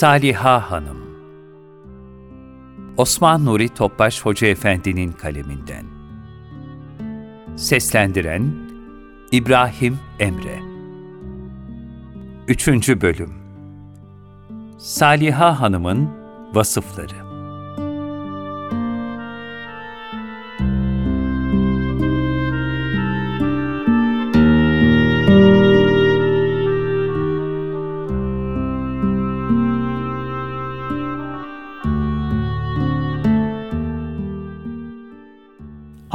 Saliha Hanım. Osman Nuri Topbaş Hoca Efendi'nin kaleminden. Seslendiren İbrahim Emre. 3. Bölüm. Saliha Hanım'ın Vasıfları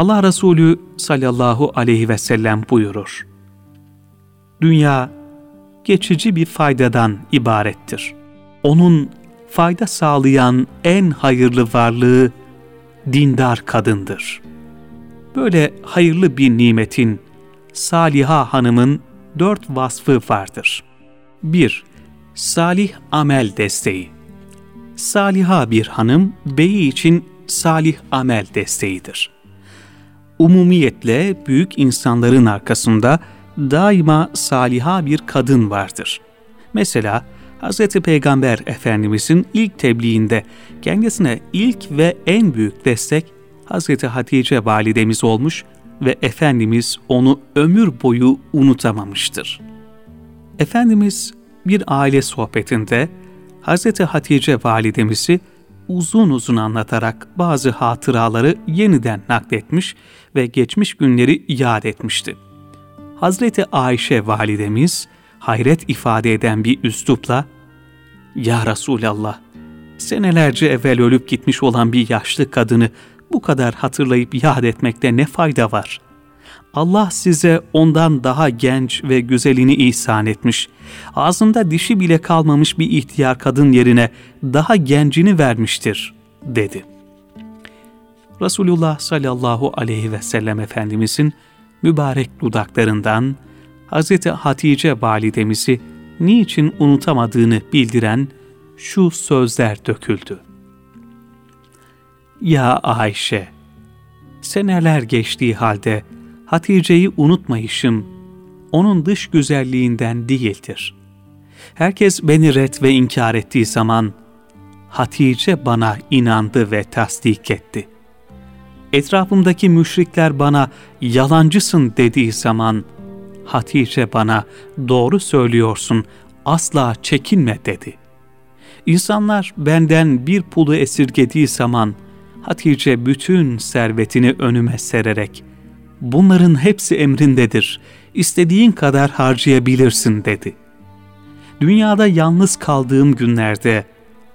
Allah Resulü sallallahu aleyhi ve sellem buyurur. Dünya geçici bir faydadan ibarettir. Onun fayda sağlayan en hayırlı varlığı dindar kadındır. Böyle hayırlı bir nimetin Saliha Hanım'ın dört vasfı vardır. 1. Salih amel desteği. Saliha bir hanım, beyi için salih amel desteğidir umumiyetle büyük insanların arkasında daima saliha bir kadın vardır. Mesela Hz. Peygamber Efendimizin ilk tebliğinde kendisine ilk ve en büyük destek Hz. Hatice validemiz olmuş ve Efendimiz onu ömür boyu unutamamıştır. Efendimiz bir aile sohbetinde Hz. Hatice validemizi uzun uzun anlatarak bazı hatıraları yeniden nakletmiş ve geçmiş günleri iade etmişti. Hazreti Ayşe validemiz hayret ifade eden bir üslupla ''Ya Resulallah, senelerce evvel ölüp gitmiş olan bir yaşlı kadını bu kadar hatırlayıp yad etmekte ne fayda var? Allah size ondan daha genç ve güzelini ihsan etmiş. Ağzında dişi bile kalmamış bir ihtiyar kadın yerine daha gencini vermiştir, dedi. Resulullah sallallahu aleyhi ve sellem Efendimizin mübarek dudaklarından Hz. Hatice validemizi niçin unutamadığını bildiren şu sözler döküldü. Ya Ayşe! Seneler geçtiği halde Hatice'yi unutmayışım, onun dış güzelliğinden değildir. Herkes beni ret ve inkar ettiği zaman, Hatice bana inandı ve tasdik etti. Etrafımdaki müşrikler bana yalancısın dediği zaman, Hatice bana doğru söylüyorsun, asla çekinme dedi. İnsanlar benden bir pulu esirgediği zaman, Hatice bütün servetini önüme sererek, bunların hepsi emrindedir, istediğin kadar harcayabilirsin dedi. Dünyada yalnız kaldığım günlerde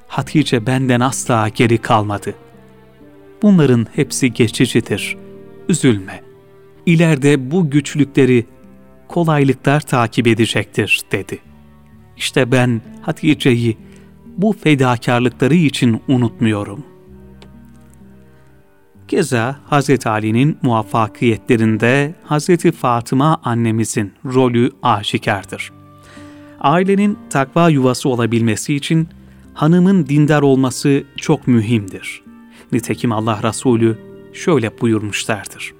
Hatice benden asla geri kalmadı. Bunların hepsi geçicidir, üzülme. İleride bu güçlükleri kolaylıklar takip edecektir dedi. İşte ben Hatice'yi bu fedakarlıkları için unutmuyorum. Keza Hz. Ali'nin muvaffakiyetlerinde Hz. Fatıma annemizin rolü aşikardır. Ailenin takva yuvası olabilmesi için hanımın dindar olması çok mühimdir. Nitekim Allah Resulü şöyle buyurmuşlardır.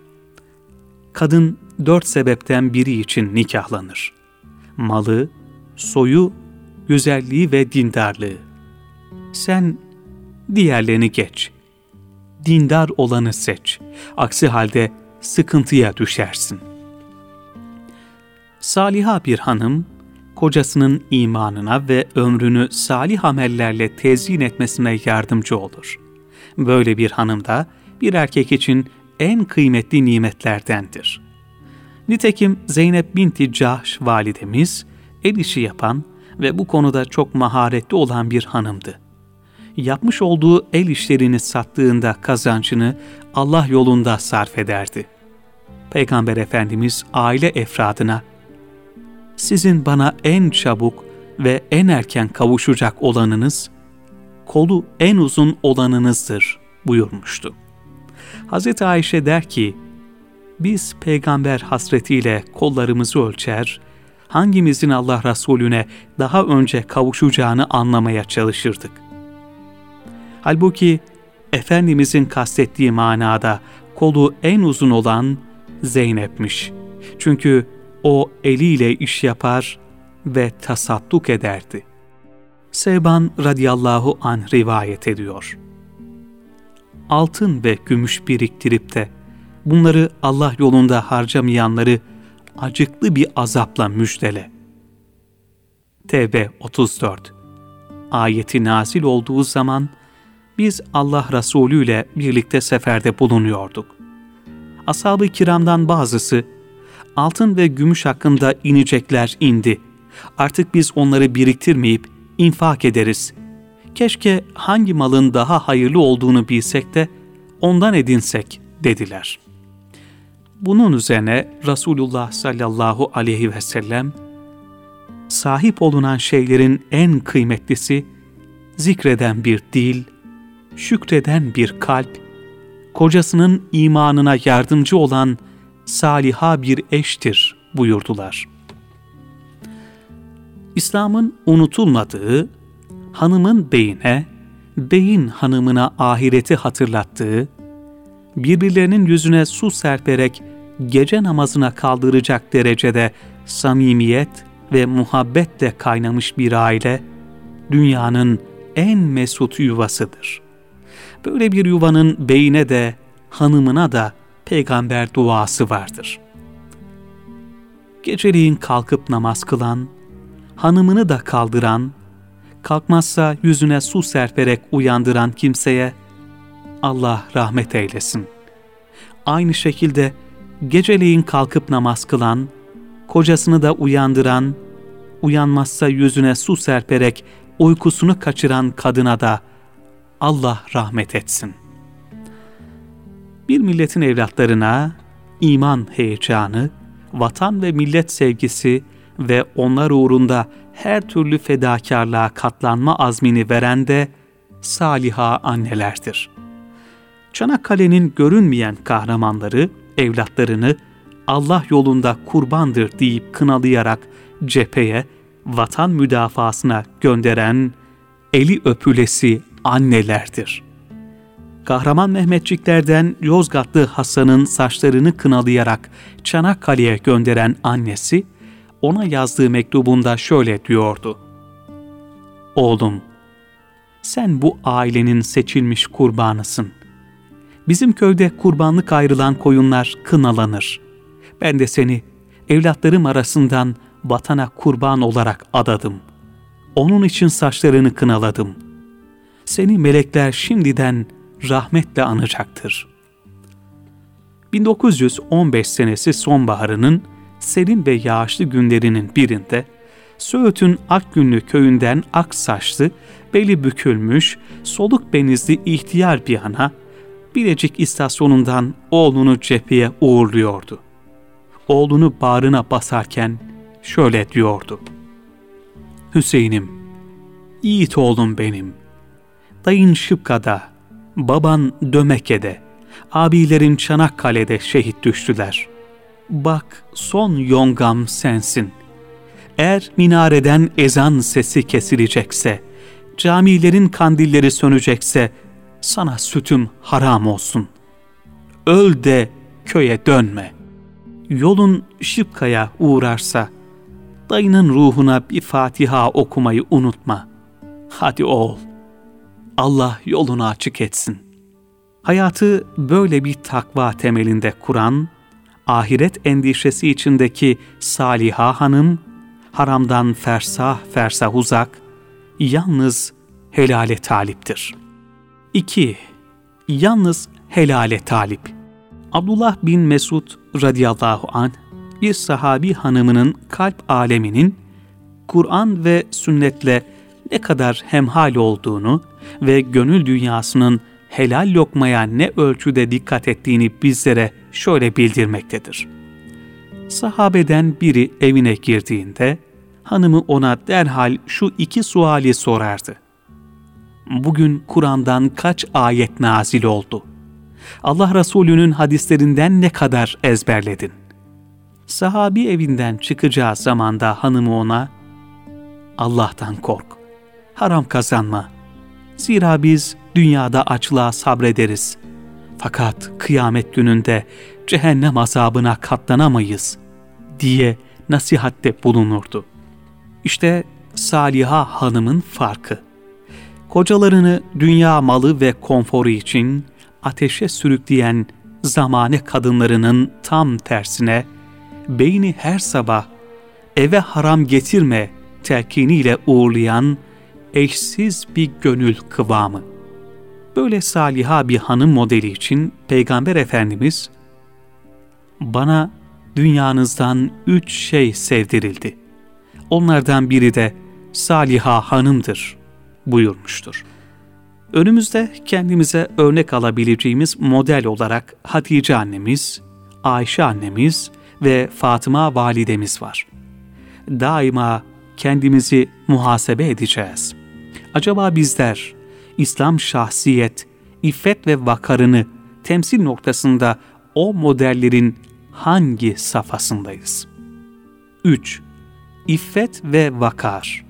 Kadın dört sebepten biri için nikahlanır. Malı, soyu, güzelliği ve dindarlığı. Sen diğerlerini geç.'' dindar olanı seç. Aksi halde sıkıntıya düşersin. Saliha bir hanım, kocasının imanına ve ömrünü salih amellerle tezyin etmesine yardımcı olur. Böyle bir hanım da bir erkek için en kıymetli nimetlerdendir. Nitekim Zeynep binti Cahş validemiz el işi yapan ve bu konuda çok maharetli olan bir hanımdı yapmış olduğu el işlerini sattığında kazancını Allah yolunda sarf ederdi. Peygamber Efendimiz aile efradına, sizin bana en çabuk ve en erken kavuşacak olanınız, kolu en uzun olanınızdır buyurmuştu. Hz. Ayşe der ki, biz peygamber hasretiyle kollarımızı ölçer, hangimizin Allah Resulüne daha önce kavuşacağını anlamaya çalışırdık.'' Halbuki Efendimizin kastettiği manada kolu en uzun olan Zeynep'miş. Çünkü o eliyle iş yapar ve tasadduk ederdi. Sevban radıyallahu an rivayet ediyor. Altın ve gümüş biriktirip de bunları Allah yolunda harcamayanları acıklı bir azapla müjdele. Tevbe 34 Ayeti nazil olduğu zaman biz Allah Resulü ile birlikte seferde bulunuyorduk. Ashab-ı kiramdan bazısı, altın ve gümüş hakkında inecekler indi. Artık biz onları biriktirmeyip infak ederiz. Keşke hangi malın daha hayırlı olduğunu bilsek de ondan edinsek dediler. Bunun üzerine Resulullah sallallahu aleyhi ve sellem, sahip olunan şeylerin en kıymetlisi, zikreden bir dil, şükreden bir kalp, kocasının imanına yardımcı olan saliha bir eştir buyurdular. İslam'ın unutulmadığı, hanımın beyine, beyin hanımına ahireti hatırlattığı, birbirlerinin yüzüne su serperek gece namazına kaldıracak derecede samimiyet ve muhabbetle kaynamış bir aile, dünyanın en mesut yuvasıdır. Böyle bir yuvanın beyine de, hanımına da peygamber duası vardır. Geceliğin kalkıp namaz kılan, hanımını da kaldıran, kalkmazsa yüzüne su serperek uyandıran kimseye Allah rahmet eylesin. Aynı şekilde geceleyin kalkıp namaz kılan, kocasını da uyandıran, uyanmazsa yüzüne su serperek uykusunu kaçıran kadına da Allah rahmet etsin. Bir milletin evlatlarına iman heyecanı, vatan ve millet sevgisi ve onlar uğrunda her türlü fedakarlığa katlanma azmini veren de saliha annelerdir. Çanakkale'nin görünmeyen kahramanları evlatlarını Allah yolunda kurbandır deyip kınalayarak cepheye, vatan müdafasına gönderen eli öpülesi annelerdir. Kahraman Mehmetçiklerden Yozgatlı Hasan'ın saçlarını kınalayarak Çanakkale'ye gönderen annesi, ona yazdığı mektubunda şöyle diyordu. Oğlum, sen bu ailenin seçilmiş kurbanısın. Bizim köyde kurbanlık ayrılan koyunlar kınalanır. Ben de seni evlatlarım arasından vatana kurban olarak adadım. Onun için saçlarını kınaladım. Seni melekler şimdiden rahmetle anacaktır. 1915 senesi sonbaharının serin ve yağışlı günlerinin birinde Söğüt'ün Akgünlü köyünden ak saçlı, beli bükülmüş, soluk benizli ihtiyar bir ana, Bilecik istasyonundan oğlunu cepheye uğurluyordu. Oğlunu bağrına basarken şöyle diyordu. Hüseyin'im, yiğit oğlum benim. Dayın Şıpka'da, baban Dömeke'de, abilerin Çanakkale'de şehit düştüler. Bak son yongam sensin. Eğer minareden ezan sesi kesilecekse, camilerin kandilleri sönecekse, sana sütüm haram olsun. Öl de köye dönme. Yolun Şıpka'ya uğrarsa, dayının ruhuna bir Fatiha okumayı unutma. Hadi oğul, Allah yolunu açık etsin. Hayatı böyle bir takva temelinde kuran, ahiret endişesi içindeki Saliha Hanım, haramdan fersah fersah uzak, yalnız helale taliptir. 2. Yalnız helale talip. Abdullah bin Mesud radıyallahu an bir sahabi hanımının kalp aleminin Kur'an ve sünnetle ne kadar hemhal olduğunu ve gönül dünyasının helal lokmaya ne ölçüde dikkat ettiğini bizlere şöyle bildirmektedir. Sahabeden biri evine girdiğinde hanımı ona derhal şu iki suali sorardı. Bugün Kur'an'dan kaç ayet nazil oldu? Allah Resulü'nün hadislerinden ne kadar ezberledin? Sahabi evinden çıkacağı zamanda hanımı ona, Allah'tan kork, haram kazanma. Zira biz dünyada açlığa sabrederiz. Fakat kıyamet gününde cehennem azabına katlanamayız diye nasihatte bulunurdu. İşte Saliha Hanım'ın farkı. Kocalarını dünya malı ve konforu için ateşe sürükleyen zamane kadınlarının tam tersine beyni her sabah eve haram getirme telkiniyle uğurlayan eşsiz bir gönül kıvamı. Böyle saliha bir hanım modeli için Peygamber Efendimiz bana dünyanızdan üç şey sevdirildi. Onlardan biri de Saliha Hanım'dır buyurmuştur. Önümüzde kendimize örnek alabileceğimiz model olarak Hatice annemiz, Ayşe annemiz ve Fatıma validemiz var. Daima kendimizi muhasebe edeceğiz. Acaba bizler İslam şahsiyet, iffet ve vakarını temsil noktasında o modellerin hangi safhasındayız? 3. İffet ve vakar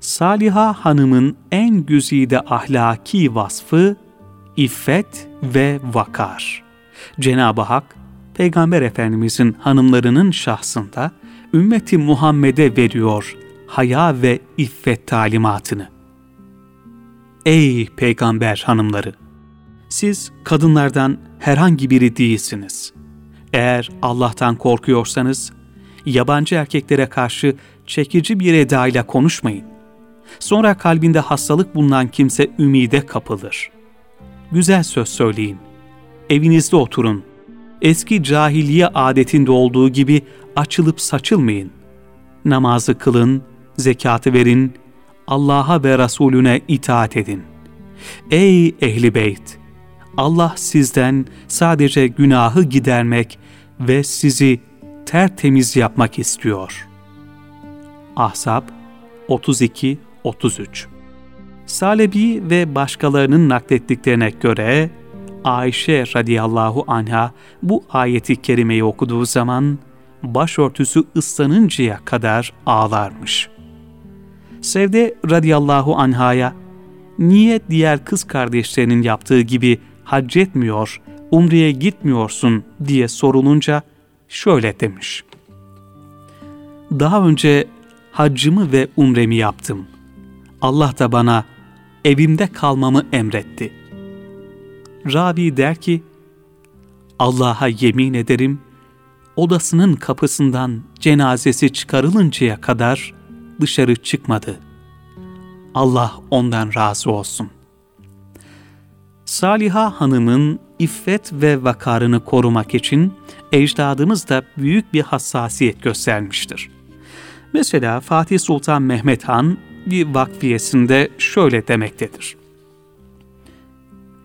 Saliha Hanım'ın en güzide ahlaki vasfı iffet ve vakar. Cenab-ı Hak, Peygamber Efendimizin hanımlarının şahsında ümmeti Muhammed'e veriyor haya ve iffet talimatını. Ey peygamber hanımları! Siz kadınlardan herhangi biri değilsiniz. Eğer Allah'tan korkuyorsanız, yabancı erkeklere karşı çekici bir edayla konuşmayın. Sonra kalbinde hastalık bulunan kimse ümide kapılır. Güzel söz söyleyin. Evinizde oturun. Eski cahiliye adetinde olduğu gibi açılıp saçılmayın. Namazı kılın, zekatı verin, Allah'a ve Resulüne itaat edin. Ey ehli beyt! Allah sizden sadece günahı gidermek ve sizi tertemiz yapmak istiyor. Ahzab 32 33 Salebi ve başkalarının naklettiklerine göre Ayşe radıyallahu anha bu ayeti kerimeyi okuduğu zaman başörtüsü ıslanıncaya kadar ağlarmış. Sevde radıyallahu anhaya niye diğer kız kardeşlerinin yaptığı gibi hac etmiyor, umreye gitmiyorsun diye sorulunca şöyle demiş. Daha önce haccımı ve umremi yaptım. Allah da bana evimde kalmamı emretti. Rabi der ki, Allah'a yemin ederim, odasının kapısından cenazesi çıkarılıncaya kadar dışarı çıkmadı. Allah ondan razı olsun. Saliha Hanım'ın iffet ve vakarını korumak için ecdadımız da büyük bir hassasiyet göstermiştir. Mesela Fatih Sultan Mehmet Han bir vakfiyesinde şöyle demektedir.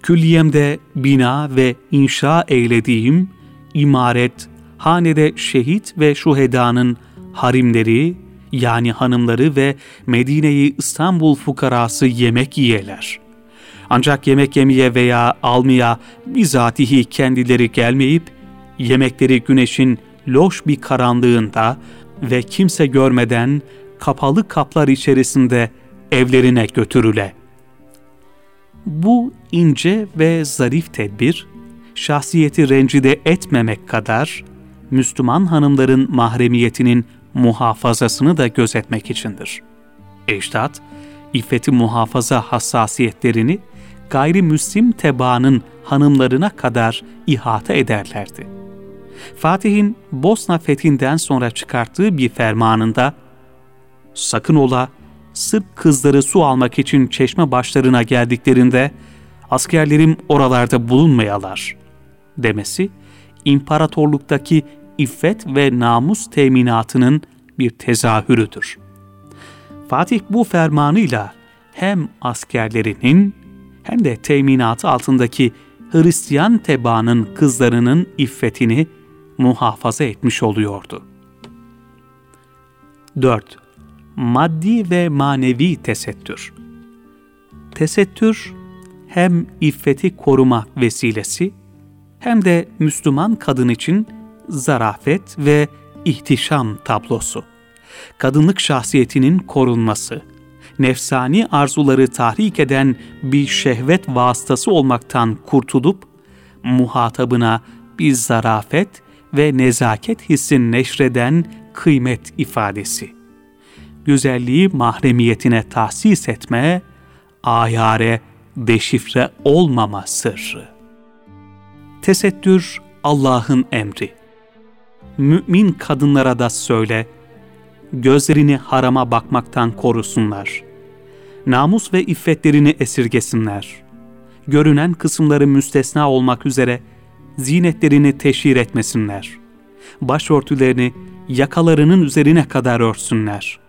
Külliyemde bina ve inşa eylediğim imaret, hanede şehit ve şuhedanın harimleri yani hanımları ve Medine'yi İstanbul fukarası yemek yiyeler. Ancak yemek yemeye veya almaya bizatihi kendileri gelmeyip, yemekleri güneşin loş bir karanlığında ve kimse görmeden kapalı kaplar içerisinde evlerine götürüle. Bu ince ve zarif tedbir, şahsiyeti rencide etmemek kadar, Müslüman hanımların mahremiyetinin muhafazasını da gözetmek içindir. Ecdat, iffeti muhafaza hassasiyetlerini gayrimüslim tebaanın hanımlarına kadar ihata ederlerdi. Fatih'in Bosna fethinden sonra çıkarttığı bir fermanında sakın ola Sırp kızları su almak için çeşme başlarına geldiklerinde askerlerim oralarda bulunmayalar demesi imparatorluktaki iffet ve namus teminatının bir tezahürüdür. Fatih bu fermanıyla hem askerlerinin hem de teminatı altındaki Hristiyan tebaanın kızlarının iffetini muhafaza etmiş oluyordu. 4. Maddi ve manevi tesettür Tesettür hem iffeti koruma vesilesi hem de Müslüman kadın için zarafet ve ihtişam tablosu. Kadınlık şahsiyetinin korunması, nefsani arzuları tahrik eden bir şehvet vasıtası olmaktan kurtulup, muhatabına bir zarafet ve nezaket hissin neşreden kıymet ifadesi. güzelliği mahremiyetine tahsis etme, ayare, deşifre olmama sırrı. Tesettür Allah'ın emri. Mümin kadınlara da söyle, gözlerini harama bakmaktan korusunlar. Namus ve iffetlerini esirgesinler. Görünen kısımları müstesna olmak üzere zinetlerini teşhir etmesinler. Başörtülerini yakalarının üzerine kadar örsünler.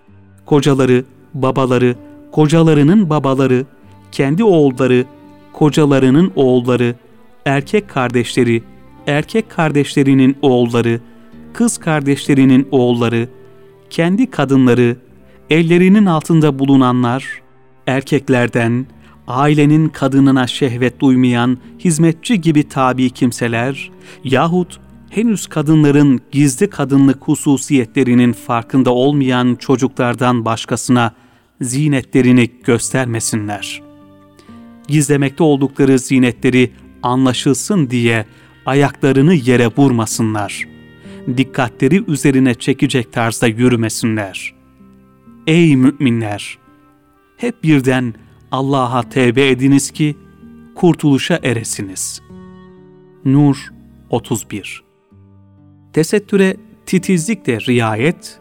Kocaları, babaları, kocalarının babaları, kendi oğulları, kocalarının oğulları, erkek kardeşleri, erkek kardeşlerinin oğulları, kız kardeşlerinin oğulları, kendi kadınları, ellerinin altında bulunanlar, erkeklerden, ailenin kadınına şehvet duymayan hizmetçi gibi tabi kimseler yahut henüz kadınların gizli kadınlık hususiyetlerinin farkında olmayan çocuklardan başkasına zinetlerini göstermesinler. Gizlemekte oldukları zinetleri anlaşılsın diye ayaklarını yere vurmasınlar. Dikkatleri üzerine çekecek tarzda yürümesinler. Ey müminler! Hep birden Allah'a tevbe ediniz ki kurtuluşa eresiniz. Nur 31 Tesettüre titizlikle riayet,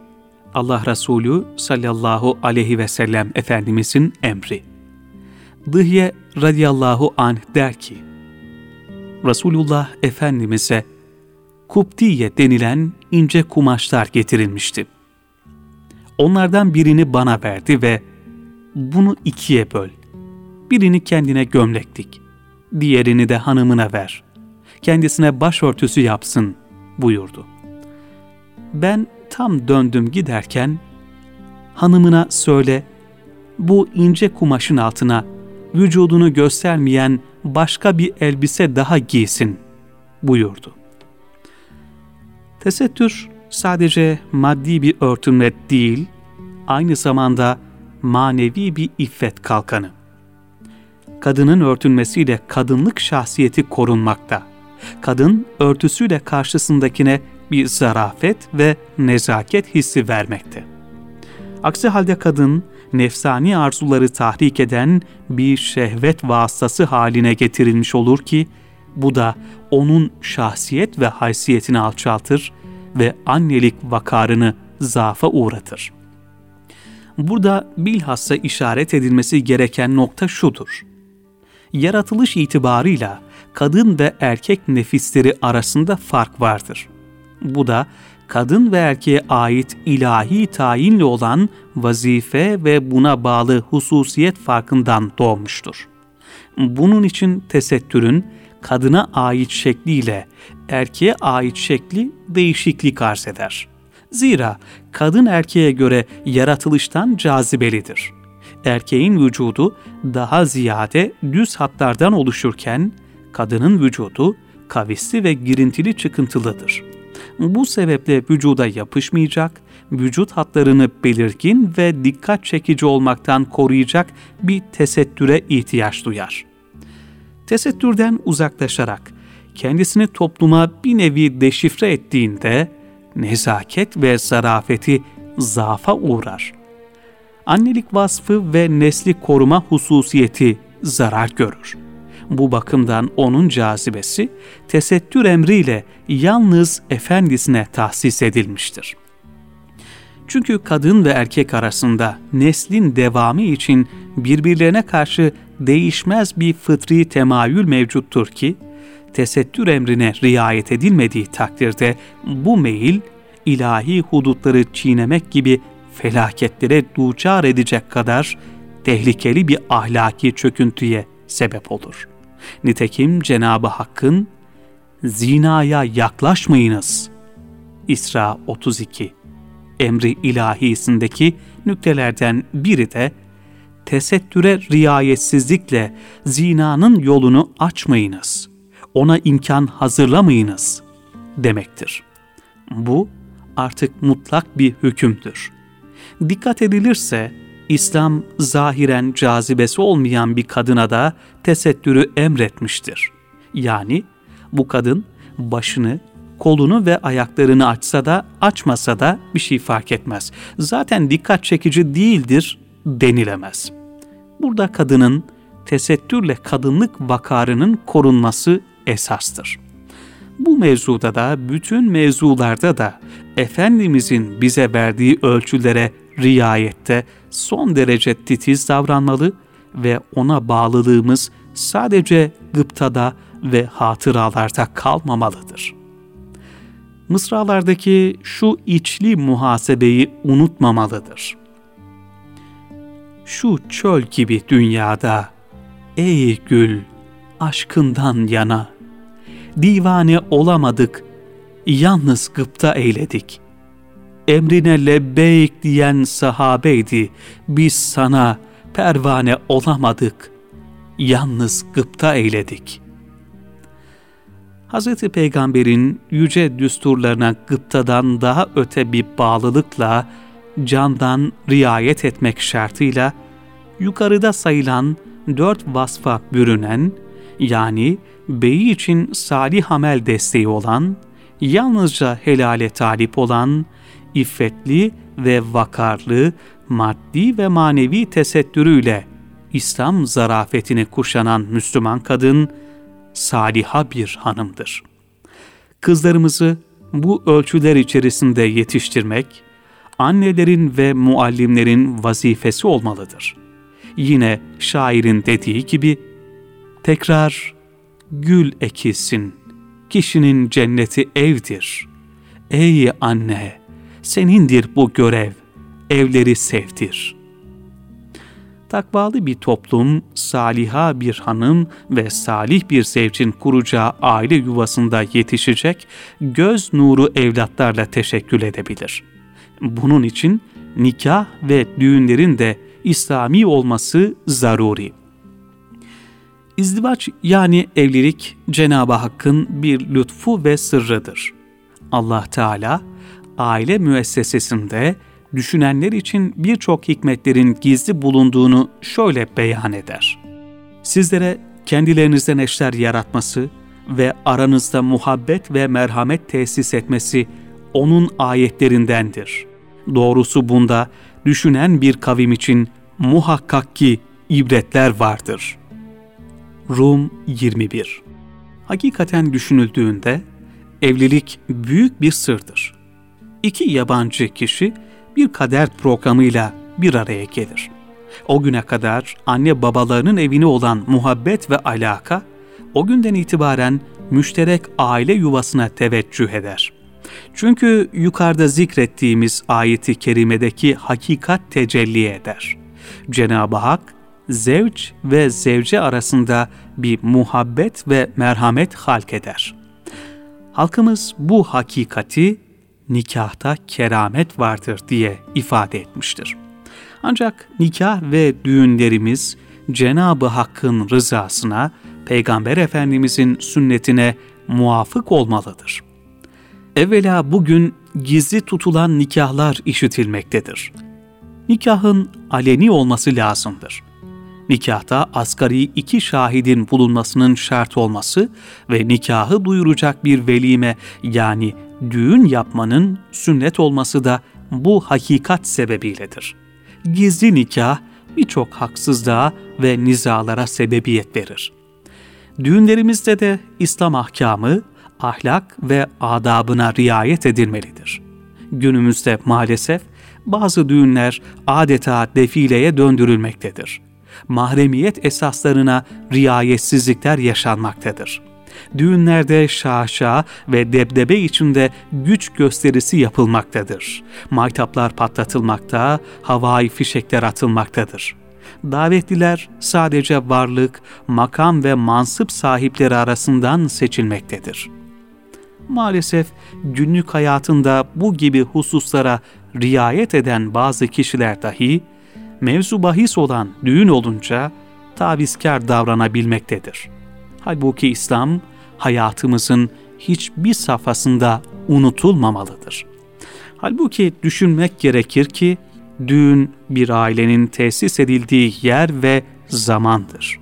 Allah Resulü sallallahu aleyhi ve sellem Efendimizin emri. Dıhye radiyallahu anh der ki, Resulullah Efendimiz'e kuptiye denilen ince kumaşlar getirilmişti. Onlardan birini bana verdi ve bunu ikiye böl. Birini kendine gömleklik, diğerini de hanımına ver. Kendisine başörtüsü yapsın buyurdu. Ben tam döndüm giderken hanımına söyle bu ince kumaşın altına vücudunu göstermeyen başka bir elbise daha giysin buyurdu. Tesettür sadece maddi bir örtünme değil, aynı zamanda manevi bir iffet kalkanı. Kadının örtünmesiyle kadınlık şahsiyeti korunmakta. Kadın örtüsüyle karşısındakine bir zarafet ve nezaket hissi vermekte. Aksi halde kadın nefsani arzuları tahrik eden bir şehvet vasıtası haline getirilmiş olur ki bu da onun şahsiyet ve haysiyetini alçaltır ve annelik vakarını zaafa uğratır. Burada bilhassa işaret edilmesi gereken nokta şudur. Yaratılış itibarıyla kadın ve erkek nefisleri arasında fark vardır. Bu da kadın ve erkeğe ait ilahi tayinli olan vazife ve buna bağlı hususiyet farkından doğmuştur. Bunun için tesettürün kadına ait şekliyle erkeğe ait şekli değişiklik arz eder. Zira kadın erkeğe göre yaratılıştan cazibelidir. Erkeğin vücudu daha ziyade düz hatlardan oluşurken kadının vücudu kavisli ve girintili çıkıntılıdır. Bu sebeple vücuda yapışmayacak, vücut hatlarını belirgin ve dikkat çekici olmaktan koruyacak bir tesettüre ihtiyaç duyar. Tesettürden uzaklaşarak kendisini topluma bir nevi deşifre ettiğinde nezaket ve zarafeti zaafa uğrar. Annelik vasfı ve nesli koruma hususiyeti zarar görür. Bu bakımdan onun cazibesi tesettür emriyle yalnız efendisine tahsis edilmiştir. Çünkü kadın ve erkek arasında neslin devamı için birbirlerine karşı değişmez bir fıtri temayül mevcuttur ki, tesettür emrine riayet edilmediği takdirde bu meyil ilahi hudutları çiğnemek gibi felaketlere duçar edecek kadar tehlikeli bir ahlaki çöküntüye sebep olur. Nitekim Cenabı Hakk'ın zinaya yaklaşmayınız. İsra 32 emri ilahisindeki nüktelerden biri de tesettüre riayetsizlikle zinanın yolunu açmayınız. Ona imkan hazırlamayınız demektir. Bu artık mutlak bir hükümdür. Dikkat edilirse İslam zahiren cazibesi olmayan bir kadına da tesettürü emretmiştir. Yani bu kadın başını, kolunu ve ayaklarını açsa da açmasa da bir şey fark etmez. Zaten dikkat çekici değildir denilemez. Burada kadının tesettürle kadınlık vakarının korunması esastır. Bu mevzuda da bütün mevzularda da Efendimizin bize verdiği ölçülere riayette son derece titiz davranmalı ve ona bağlılığımız sadece gıptada ve hatıralarda kalmamalıdır. Mısralardaki şu içli muhasebeyi unutmamalıdır. Şu çöl gibi dünyada, ey gül, aşkından yana, divane olamadık, yalnız gıpta eyledik. Emrine lebbeyk diyen sahabeydi, biz sana pervane olamadık, yalnız gıpta eyledik. Hz. Peygamber'in yüce düsturlarına gıptadan daha öte bir bağlılıkla, candan riayet etmek şartıyla, yukarıda sayılan dört vasfa bürünen, yani beyi için salih amel desteği olan, yalnızca helale talip olan, iffetli ve vakarlı, maddi ve manevi tesettürüyle İslam zarafetini kuşanan Müslüman kadın, saliha bir hanımdır. Kızlarımızı bu ölçüler içerisinde yetiştirmek, annelerin ve muallimlerin vazifesi olmalıdır. Yine şairin dediği gibi, tekrar gül ekilsin, kişinin cenneti evdir. Ey anne, senindir bu görev, evleri sevdir. Takvalı bir toplum, saliha bir hanım ve salih bir zevcin kuracağı aile yuvasında yetişecek, göz nuru evlatlarla teşekkül edebilir. Bunun için nikah ve düğünlerin de İslami olması zaruri. İzdivaç yani evlilik Cenab-ı Hakk'ın bir lütfu ve sırrıdır. Allah Teala aile müessesesinde düşünenler için birçok hikmetlerin gizli bulunduğunu şöyle beyan eder. Sizlere kendilerinizden eşler yaratması ve aranızda muhabbet ve merhamet tesis etmesi onun ayetlerindendir. Doğrusu bunda düşünen bir kavim için muhakkak ki ibretler vardır. Rum 21 Hakikaten düşünüldüğünde evlilik büyük bir sırdır. İki yabancı kişi bir kader programıyla bir araya gelir. O güne kadar anne babalarının evine olan muhabbet ve alaka, o günden itibaren müşterek aile yuvasına teveccüh eder. Çünkü yukarıda zikrettiğimiz ayeti kerimedeki hakikat tecelli eder. Cenab-ı Hak, zevç ve zevce arasında bir muhabbet ve merhamet halk eder. Halkımız bu hakikati nikahta keramet vardır diye ifade etmiştir. Ancak nikah ve düğünlerimiz Cenab-ı Hakk'ın rızasına, Peygamber Efendimizin sünnetine muvafık olmalıdır. Evvela bugün gizli tutulan nikahlar işitilmektedir. Nikahın aleni olması lazımdır. Nikahta asgari iki şahidin bulunmasının şart olması ve nikahı duyuracak bir velime yani düğün yapmanın sünnet olması da bu hakikat sebebiyledir. Gizli nikah birçok haksızlığa ve nizalara sebebiyet verir. Düğünlerimizde de İslam ahkamı, ahlak ve adabına riayet edilmelidir. Günümüzde maalesef bazı düğünler adeta defileye döndürülmektedir. Mahremiyet esaslarına riayetsizlikler yaşanmaktadır.'' Düğünlerde şaşa ve debdebe içinde güç gösterisi yapılmaktadır. Maytaplar patlatılmakta, havai fişekler atılmaktadır. Davetliler sadece varlık, makam ve mansıp sahipleri arasından seçilmektedir. Maalesef günlük hayatında bu gibi hususlara riayet eden bazı kişiler dahi, mevzu bahis olan düğün olunca tavizkar davranabilmektedir. Halbuki İslam, hayatımızın hiçbir safhasında unutulmamalıdır. Halbuki düşünmek gerekir ki düğün bir ailenin tesis edildiği yer ve zamandır.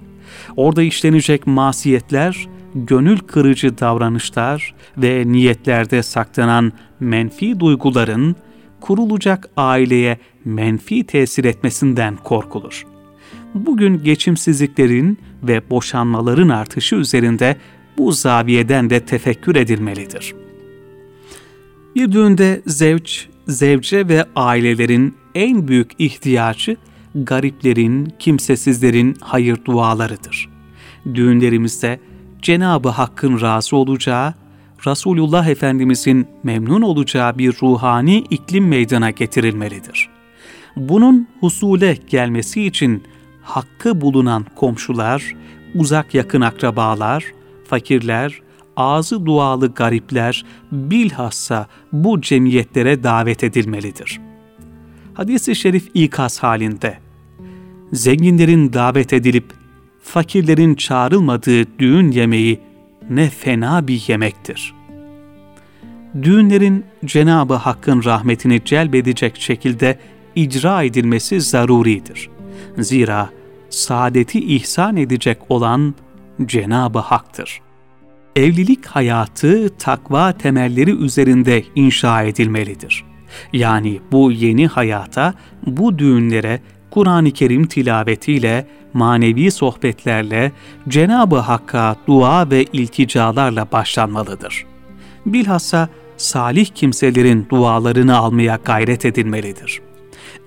Orada işlenecek masiyetler gönül kırıcı davranışlar ve niyetlerde saklanan menfi duyguların kurulacak aileye menfi tesir etmesinden korkulur. Bugün geçimsizliklerin ve boşanmaların artışı üzerinde bu zaviyeden de tefekkür edilmelidir. Bir düğünde zevç, zevce ve ailelerin en büyük ihtiyacı gariplerin, kimsesizlerin hayır dualarıdır. Düğünlerimizde Cenabı Hakk'ın razı olacağı, Resulullah Efendimizin memnun olacağı bir ruhani iklim meydana getirilmelidir. Bunun husule gelmesi için hakkı bulunan komşular, uzak yakın akrabalar, fakirler, ağzı dualı garipler bilhassa bu cemiyetlere davet edilmelidir. Hadis-i şerif ikaz halinde, zenginlerin davet edilip fakirlerin çağrılmadığı düğün yemeği ne fena bir yemektir. Düğünlerin Cenabı Hakk'ın rahmetini celbedecek şekilde icra edilmesi zaruridir. Zira saadeti ihsan edecek olan Cenabı Hak'tır. Evlilik hayatı takva temelleri üzerinde inşa edilmelidir. Yani bu yeni hayata, bu düğünlere Kur'an-ı Kerim tilavetiyle, manevi sohbetlerle, Cenab-ı Hakk'a dua ve ilticalarla başlanmalıdır. Bilhassa salih kimselerin dualarını almaya gayret edilmelidir.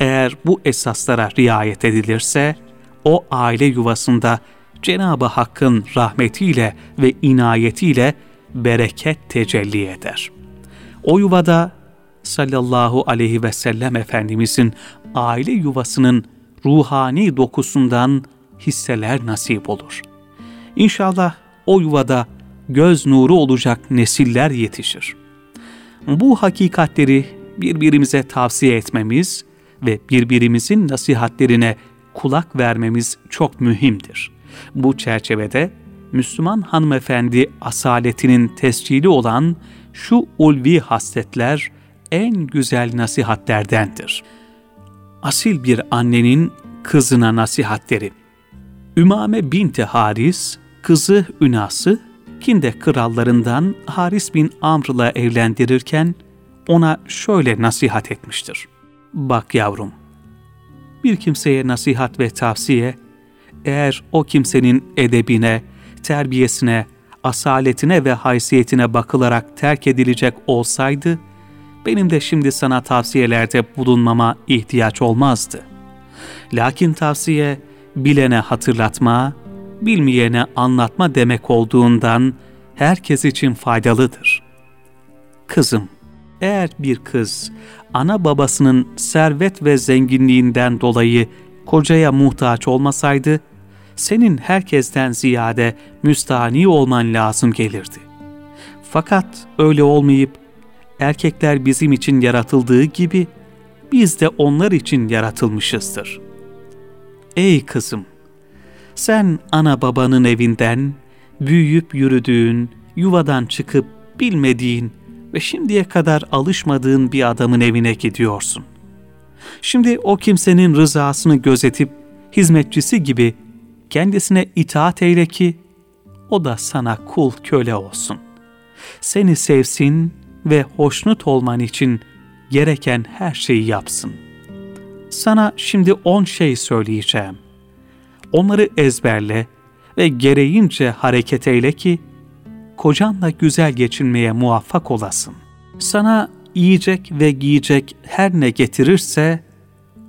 Eğer bu esaslara riayet edilirse, o aile yuvasında Cenab-ı Hakk'ın rahmetiyle ve inayetiyle bereket tecelli eder. O yuvada sallallahu aleyhi ve sellem Efendimizin aile yuvasının ruhani dokusundan hisseler nasip olur. İnşallah o yuvada göz nuru olacak nesiller yetişir. Bu hakikatleri birbirimize tavsiye etmemiz ve birbirimizin nasihatlerine kulak vermemiz çok mühimdir. Bu çerçevede Müslüman hanımefendi asaletinin tescili olan şu ulvi hasletler en güzel nasihatlerdendir. Asil bir annenin kızına nasihatleri. Ümame binti Haris, kızı Ünas'ı Kinde krallarından Haris bin Amr'la evlendirirken ona şöyle nasihat etmiştir. Bak yavrum, bir kimseye nasihat ve tavsiye, eğer o kimsenin edebine, terbiyesine, asaletine ve haysiyetine bakılarak terk edilecek olsaydı, benim de şimdi sana tavsiyelerde bulunmama ihtiyaç olmazdı. Lakin tavsiye, bilene hatırlatma, bilmeyene anlatma demek olduğundan herkes için faydalıdır. Kızım, eğer bir kız ana babasının servet ve zenginliğinden dolayı kocaya muhtaç olmasaydı, senin herkesten ziyade müstahni olman lazım gelirdi. Fakat öyle olmayıp, erkekler bizim için yaratıldığı gibi, biz de onlar için yaratılmışızdır. Ey kızım! Sen ana babanın evinden, büyüyüp yürüdüğün, yuvadan çıkıp bilmediğin ve şimdiye kadar alışmadığın bir adamın evine gidiyorsun. Şimdi o kimsenin rızasını gözetip hizmetçisi gibi kendisine itaat eyle ki o da sana kul köle olsun. Seni sevsin ve hoşnut olman için gereken her şeyi yapsın. Sana şimdi on şey söyleyeceğim. Onları ezberle ve gereğince hareket eyle ki kocanla güzel geçinmeye muvaffak olasın. Sana yiyecek ve giyecek her ne getirirse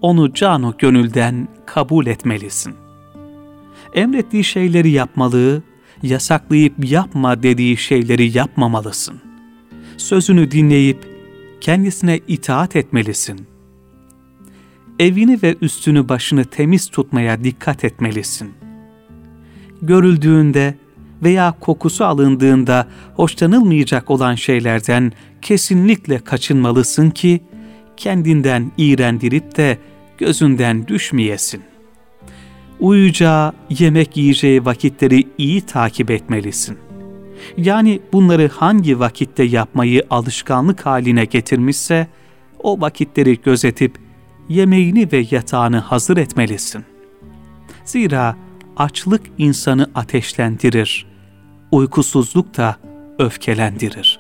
onu canu gönülden kabul etmelisin. Emrettiği şeyleri yapmalı, yasaklayıp yapma dediği şeyleri yapmamalısın. Sözünü dinleyip kendisine itaat etmelisin. Evini ve üstünü başını temiz tutmaya dikkat etmelisin. Görüldüğünde veya kokusu alındığında hoşlanılmayacak olan şeylerden kesinlikle kaçınmalısın ki kendinden iğrendirip de gözünden düşmeyesin. Uyuyacağı, yemek yiyeceği vakitleri iyi takip etmelisin. Yani bunları hangi vakitte yapmayı alışkanlık haline getirmişse, o vakitleri gözetip yemeğini ve yatağını hazır etmelisin. Zira açlık insanı ateşlendirir, uykusuzluk da öfkelendirir.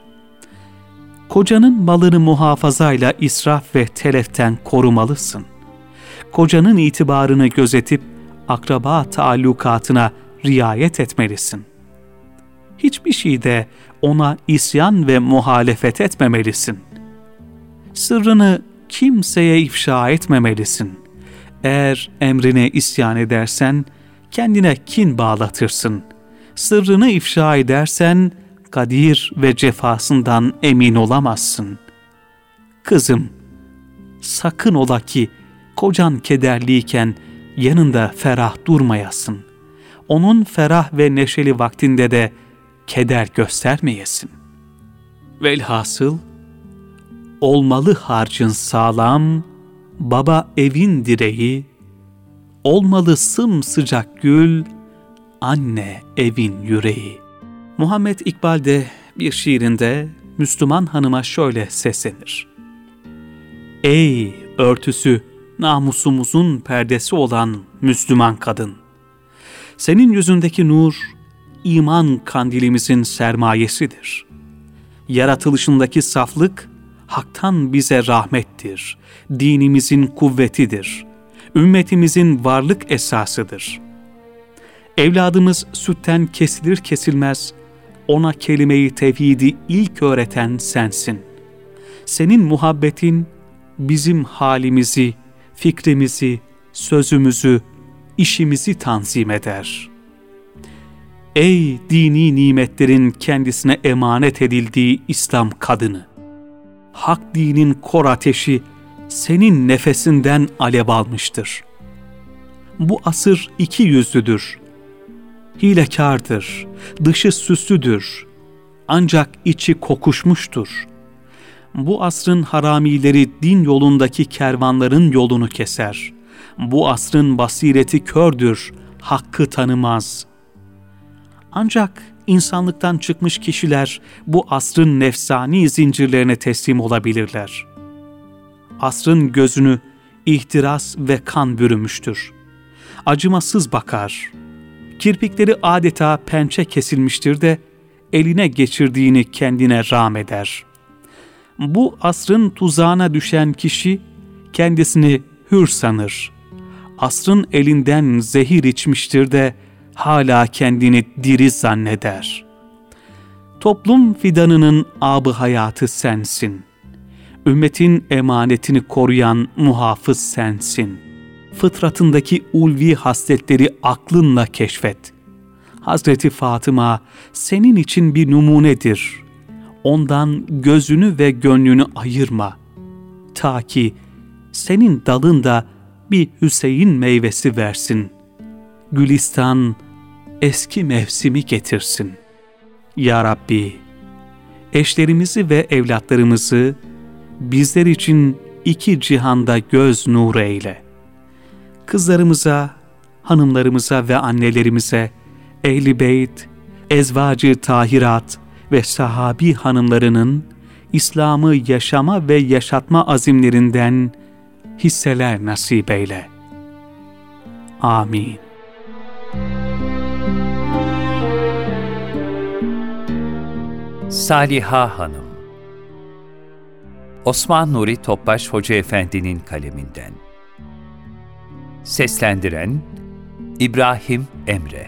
Kocanın malını muhafazayla israf ve teleften korumalısın. Kocanın itibarını gözetip akraba taallukatına riayet etmelisin. Hiçbir şeyde ona isyan ve muhalefet etmemelisin. Sırrını kimseye ifşa etmemelisin. Eğer emrine isyan edersen, kendine kin bağlatırsın. Sırrını ifşa edersen, kadir ve cefasından emin olamazsın. Kızım, sakın ola ki kocan kederliyken yanında ferah durmayasın. Onun ferah ve neşeli vaktinde de keder göstermeyesin. Velhasıl, olmalı harcın sağlam, baba evin direği, olmalı sımsıcak gül, anne evin yüreği. Muhammed İkbal de bir şiirinde Müslüman hanıma şöyle seslenir. Ey örtüsü, namusumuzun perdesi olan Müslüman kadın! Senin yüzündeki nur, iman kandilimizin sermayesidir. Yaratılışındaki saflık, haktan bize rahmettir, dinimizin kuvvetidir, ümmetimizin varlık esasıdır. Evladımız sütten kesilir kesilmez, ona kelimeyi tevhidi ilk öğreten sensin. Senin muhabbetin bizim halimizi, fikrimizi, sözümüzü, işimizi tanzim eder. Ey dini nimetlerin kendisine emanet edildiği İslam kadını! Hak dinin kor ateşi senin nefesinden alev almıştır. Bu asır iki yüzlüdür. Hilekardır, dışı süslüdür. Ancak içi kokuşmuştur. Bu asrın haramileri din yolundaki kervanların yolunu keser. Bu asrın basireti kördür, hakkı tanımaz. Ancak insanlıktan çıkmış kişiler bu asrın nefsani zincirlerine teslim olabilirler. Asrın gözünü ihtiras ve kan bürümüştür. Acımasız bakar. Kirpikleri adeta pençe kesilmiştir de eline geçirdiğini kendine rağm eder. Bu asrın tuzağına düşen kişi kendisini hür sanır. Asrın elinden zehir içmiştir de hala kendini diri zanneder. Toplum fidanının abı hayatı sensin. Ümmetin emanetini koruyan muhafız sensin. Fıtratındaki ulvi hasletleri aklınla keşfet. Hazreti Fatıma senin için bir numunedir. Ondan gözünü ve gönlünü ayırma. Ta ki senin dalında bir Hüseyin meyvesi versin. Gülistan eski mevsimi getirsin. Ya Rabbi, eşlerimizi ve evlatlarımızı bizler için iki cihanda göz nuru eyle. Kızlarımıza, hanımlarımıza ve annelerimize, ehli beyt, ezvacı tahirat ve sahabi hanımlarının İslam'ı yaşama ve yaşatma azimlerinden hisseler nasip eyle. Amin. Saliha Hanım Osman Nuri Topbaş Hoca Efendi'nin kaleminden. Seslendiren İbrahim Emre